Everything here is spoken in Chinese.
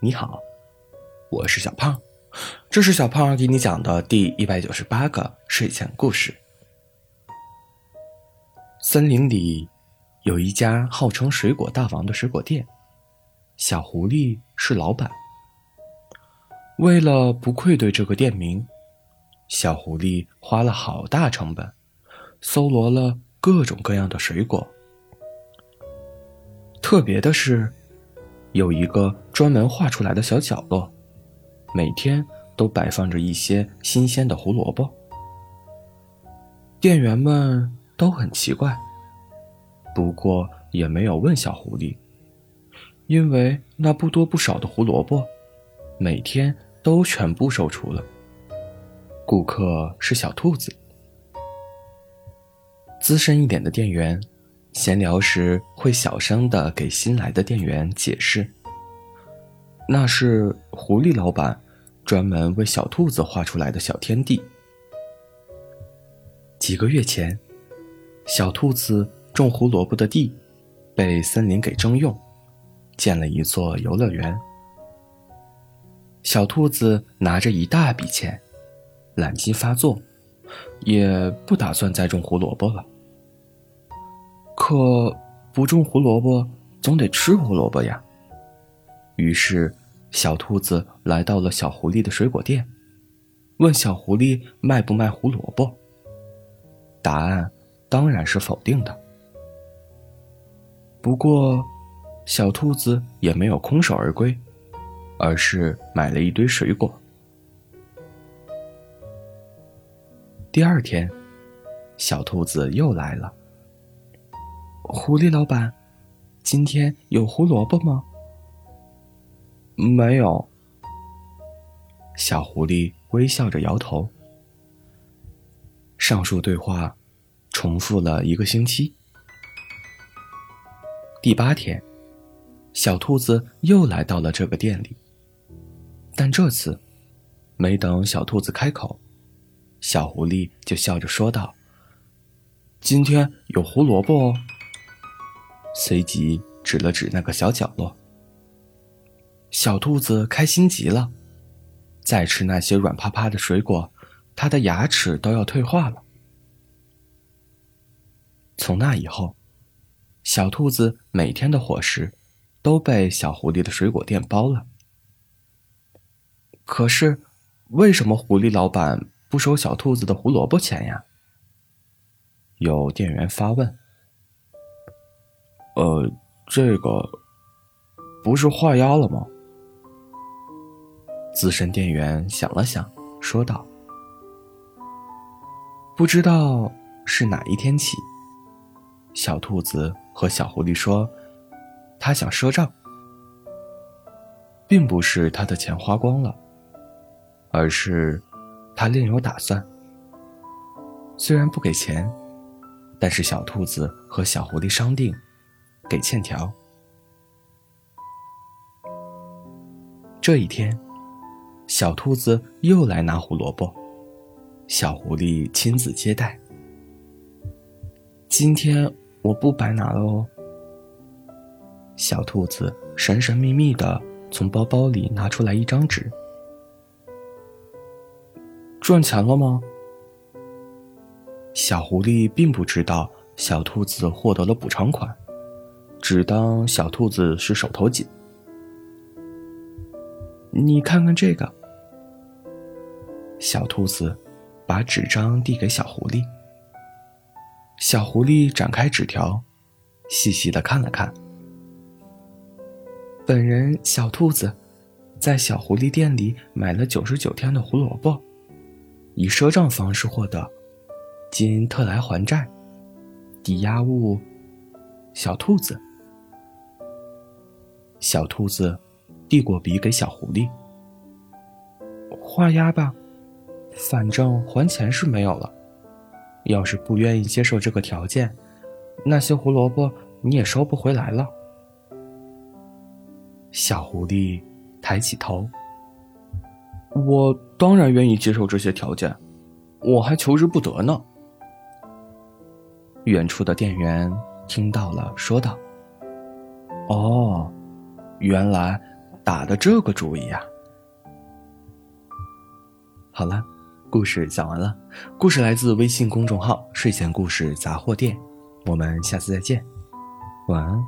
你好，我是小胖，这是小胖给你讲的第一百九十八个睡前故事。森林里有一家号称“水果大王”的水果店，小狐狸是老板。为了不愧对这个店名，小狐狸花了好大成本，搜罗了各种各样的水果。特别的是，有一个专门画出来的小角落，每天都摆放着一些新鲜的胡萝卜。店员们都很奇怪，不过也没有问小狐狸，因为那不多不少的胡萝卜，每天都全部售出了。顾客是小兔子，资深一点的店员。闲聊时会小声的给新来的店员解释，那是狐狸老板专门为小兔子画出来的小天地。几个月前，小兔子种胡萝卜的地被森林给征用，建了一座游乐园。小兔子拿着一大笔钱，懒劲发作，也不打算再种胡萝卜了。可不种胡萝卜，总得吃胡萝卜呀。于是，小兔子来到了小狐狸的水果店，问小狐狸卖不卖胡萝卜。答案当然是否定的。不过，小兔子也没有空手而归，而是买了一堆水果。第二天，小兔子又来了。狐狸老板，今天有胡萝卜吗？没有。小狐狸微笑着摇头。上述对话重复了一个星期。第八天，小兔子又来到了这个店里，但这次没等小兔子开口，小狐狸就笑着说道：“今天有胡萝卜哦。”随即指了指那个小角落。小兔子开心极了，再吃那些软趴趴的水果，它的牙齿都要退化了。从那以后，小兔子每天的伙食都被小狐狸的水果店包了。可是，为什么狐狸老板不收小兔子的胡萝卜钱呀？有店员发问。呃，这个不是画押了吗？资深店员想了想，说道：“不知道是哪一天起，小兔子和小狐狸说，他想赊账，并不是他的钱花光了，而是他另有打算。虽然不给钱，但是小兔子和小狐狸商定。”给欠条。这一天，小兔子又来拿胡萝卜，小狐狸亲自接待。今天我不白拿了哦。小兔子神神秘秘的从包包里拿出来一张纸。赚钱了吗？小狐狸并不知道小兔子获得了补偿款。只当小兔子是手头紧。你看看这个。小兔子把纸张递给小狐狸。小狐狸展开纸条，细细的看了看。本人小兔子，在小狐狸店里买了九十九天的胡萝卜，以赊账方式获得，今特来还债。抵押物：小兔子。小兔子递过笔给小狐狸，画押吧，反正还钱是没有了。要是不愿意接受这个条件，那些胡萝卜你也收不回来了。小狐狸抬起头，我当然愿意接受这些条件，我还求之不得呢。远处的店员听到了，说道：“哦。”原来，打的这个主意呀？好了，故事讲完了。故事来自微信公众号“睡前故事杂货店”，我们下次再见，晚安。